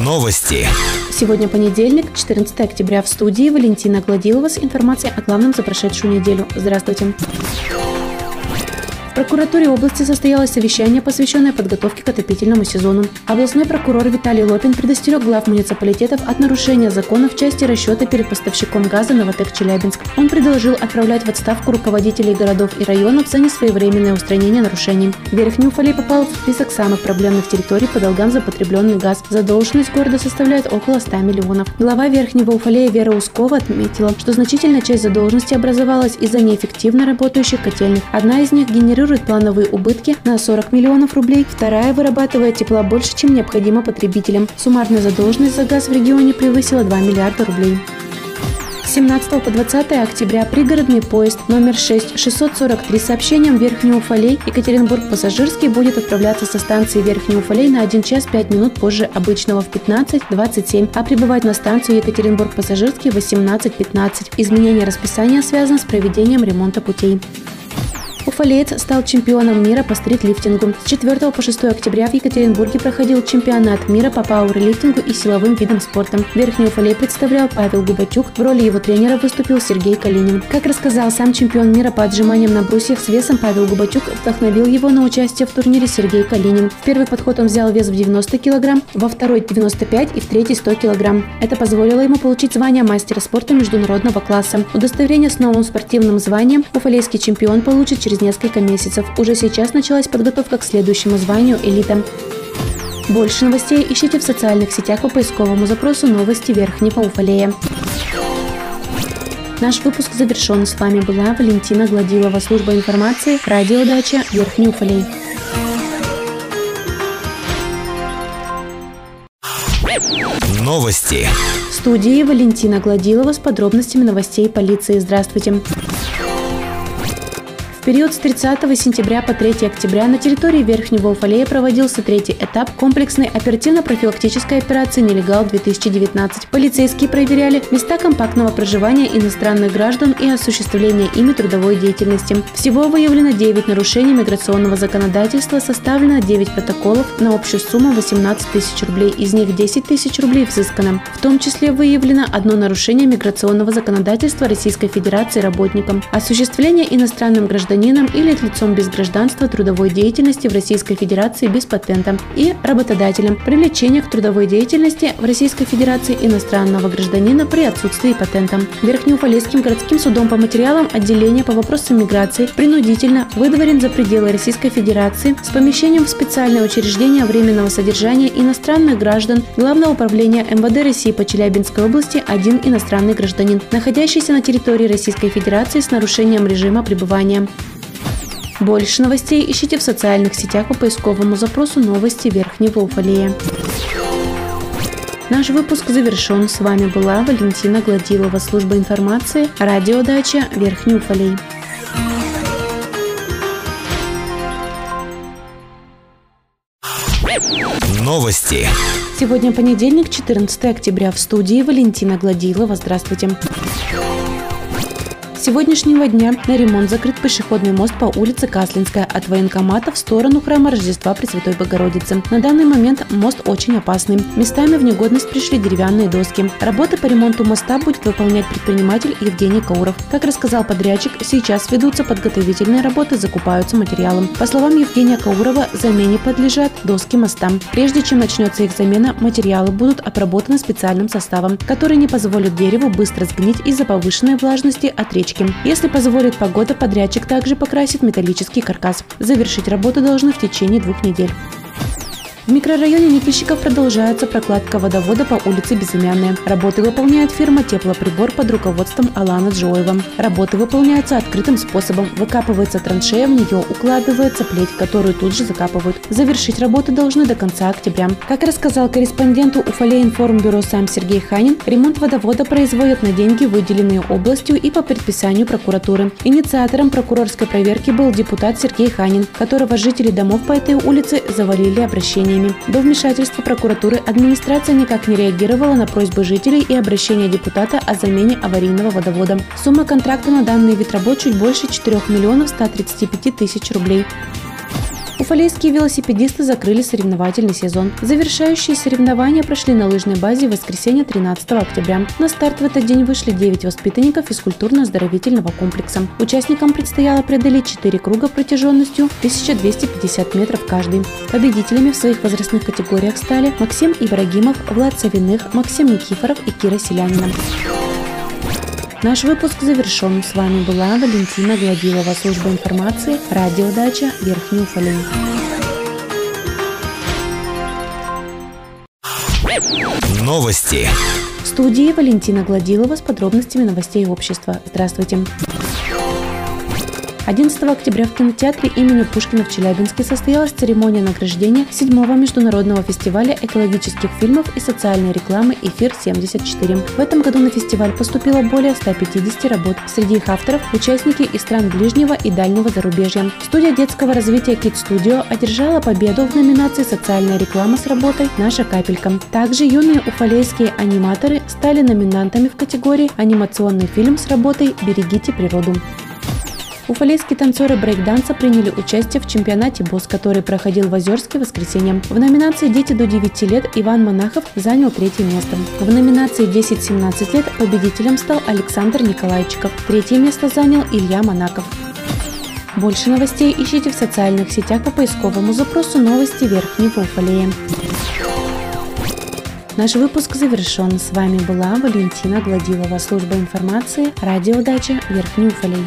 Новости. Сегодня понедельник, 14 октября. В студии Валентина Гладилова с информацией о главном за прошедшую неделю. Здравствуйте. В прокуратуре области состоялось совещание, посвященное подготовке к отопительному сезону. Областной прокурор Виталий Лопин предостерег глав муниципалитетов от нарушения закона в части расчета перед поставщиком газа Новотек Челябинск. Он предложил отправлять в отставку руководителей городов и районов за несвоевременное устранение нарушений. Верхний Уфалей попал в список самых проблемных территорий по долгам за потребленный газ. Задолженность города составляет около 100 миллионов. Глава Верхнего Уфалея Вера Ускова отметила, что значительная часть задолженности образовалась из-за неэффективно работающих котельных. Одна из них генерирует генерирует плановые убытки на 40 миллионов рублей, вторая вырабатывает тепла больше, чем необходимо потребителям. Суммарная задолженность за газ в регионе превысила 2 миллиарда рублей. С 17 по 20 октября пригородный поезд номер 6 643 с сообщением Верхний Уфалей Екатеринбург-Пассажирский будет отправляться со станции Верхний Уфалей на 1 час 5 минут позже обычного в 15.27, а прибывать на станцию Екатеринбург-Пассажирский в 18.15. Изменение расписания связано с проведением ремонта путей. Уфалеец стал чемпионом мира по стритлифтингу. С 4 по 6 октября в Екатеринбурге проходил чемпионат мира по пауэрлифтингу и силовым видам спорта. Верхний Уфалей представлял Павел Губачук. В роли его тренера выступил Сергей Калинин. Как рассказал сам чемпион мира по отжиманиям на брусьях с весом Павел Губачук, вдохновил его на участие в турнире Сергей Калинин. В первый подход он взял вес в 90 кг, во второй 95 и в третий 100 кг. Это позволило ему получить звание мастера спорта международного класса. Удостоверение с новым спортивным званием уфалейский чемпион получит через несколько месяцев. Уже сейчас началась подготовка к следующему званию «Элита». Больше новостей ищите в социальных сетях по поисковому запросу «Новости Верхнего Уфалея». Наш выпуск завершен. С вами была Валентина Гладилова, служба информации, радиодача Верхний Уфалей. Новости. В студии Валентина Гладилова с подробностями новостей полиции. Здравствуйте. Период с 30 сентября по 3 октября на территории Верхнего Уфалея проводился третий этап комплексной оперативно-профилактической операции «Нелегал-2019». Полицейские проверяли места компактного проживания иностранных граждан и осуществления ими трудовой деятельности. Всего выявлено 9 нарушений миграционного законодательства, составлено 9 протоколов на общую сумму 18 тысяч рублей, из них 10 тысяч рублей взыскано. В том числе выявлено одно нарушение миграционного законодательства Российской Федерации работникам. Осуществление иностранным гражданам гражданином или лицом без гражданства трудовой деятельности в Российской Федерации без патента и работодателем привлечение к трудовой деятельности в Российской Федерации иностранного гражданина при отсутствии патента. Верхнеуфалейским городским судом по материалам отделения по вопросам миграции принудительно выдворен за пределы Российской Федерации с помещением в специальное учреждение временного содержания иностранных граждан Главного управления МВД России по Челябинской области один иностранный гражданин, находящийся на территории Российской Федерации с нарушением режима пребывания. Больше новостей ищите в социальных сетях по поисковому запросу «Новости Верхнего Уфалея». Наш выпуск завершен. С вами была Валентина Гладилова, служба информации, радиодача Верхний Уфалей. Новости. Сегодня понедельник, 14 октября. В студии Валентина Гладилова. Здравствуйте. Здравствуйте сегодняшнего дня на ремонт закрыт пешеходный мост по улице Каслинская от военкомата в сторону храма Рождества Пресвятой Богородицы. На данный момент мост очень опасный. Местами в негодность пришли деревянные доски. Работы по ремонту моста будет выполнять предприниматель Евгений Кауров. Как рассказал подрядчик, сейчас ведутся подготовительные работы, закупаются материалы. По словам Евгения Каурова, замене подлежат доски моста. Прежде чем начнется их замена, материалы будут обработаны специальным составом, который не позволит дереву быстро сгнить из-за повышенной влажности от речи речки. Если позволит погода, подрядчик также покрасит металлический каркас. Завершить работу должны в течение двух недель. В микрорайоне Никельщиков продолжается прокладка водовода по улице Безымянная. Работы выполняет фирма «Теплоприбор» под руководством Алана Джоева. Работы выполняются открытым способом. Выкапывается траншея, в нее укладывается плеть, которую тут же закапывают. Завершить работы должны до конца октября. Как рассказал корреспонденту Уфалей информбюро сам Сергей Ханин, ремонт водовода производят на деньги, выделенные областью и по предписанию прокуратуры. Инициатором прокурорской проверки был депутат Сергей Ханин, которого жители домов по этой улице завалили обращение обращениями. До вмешательства прокуратуры администрация никак не реагировала на просьбы жителей и обращения депутата о замене аварийного водовода. Сумма контракта на данный вид работ чуть больше 4 миллионов 135 тысяч рублей. Уфалейские велосипедисты закрыли соревновательный сезон. Завершающие соревнования прошли на лыжной базе в воскресенье 13 октября. На старт в этот день вышли 9 воспитанников физкультурно-оздоровительного комплекса. Участникам предстояло преодолеть 4 круга протяженностью 1250 метров каждый. Победителями в своих возрастных категориях стали Максим Ибрагимов, Влад Савиных, Максим Никифоров и Кира Селянина. Наш выпуск завершен. С вами была Валентина Гладилова, служба информации, радиодача Верхний Уфалей. Новости. В студии Валентина Гладилова с подробностями новостей общества. Здравствуйте. 11 октября в кинотеатре имени Пушкина в Челябинске состоялась церемония награждения 7-го международного фестиваля экологических фильмов и социальной рекламы «Эфир-74». В этом году на фестиваль поступило более 150 работ. Среди их авторов – участники из стран ближнего и дальнего зарубежья. Студия детского развития Kid Studio одержала победу в номинации «Социальная реклама» с работой «Наша капелька». Также юные уфалейские аниматоры стали номинантами в категории «Анимационный фильм» с работой «Берегите природу». Уфалейские танцоры брейкданса приняли участие в чемпионате БОС, который проходил в Озерске в воскресенье. В номинации «Дети до 9 лет» Иван Монахов занял третье место. В номинации «10-17 лет» победителем стал Александр Николайчиков. Третье место занял Илья Монаков. Больше новостей ищите в социальных сетях по поисковому запросу «Новости Верхнего Уфалея». Наш выпуск завершен. С вами была Валентина Гладилова, служба информации, радиодача Верхний Уфалей.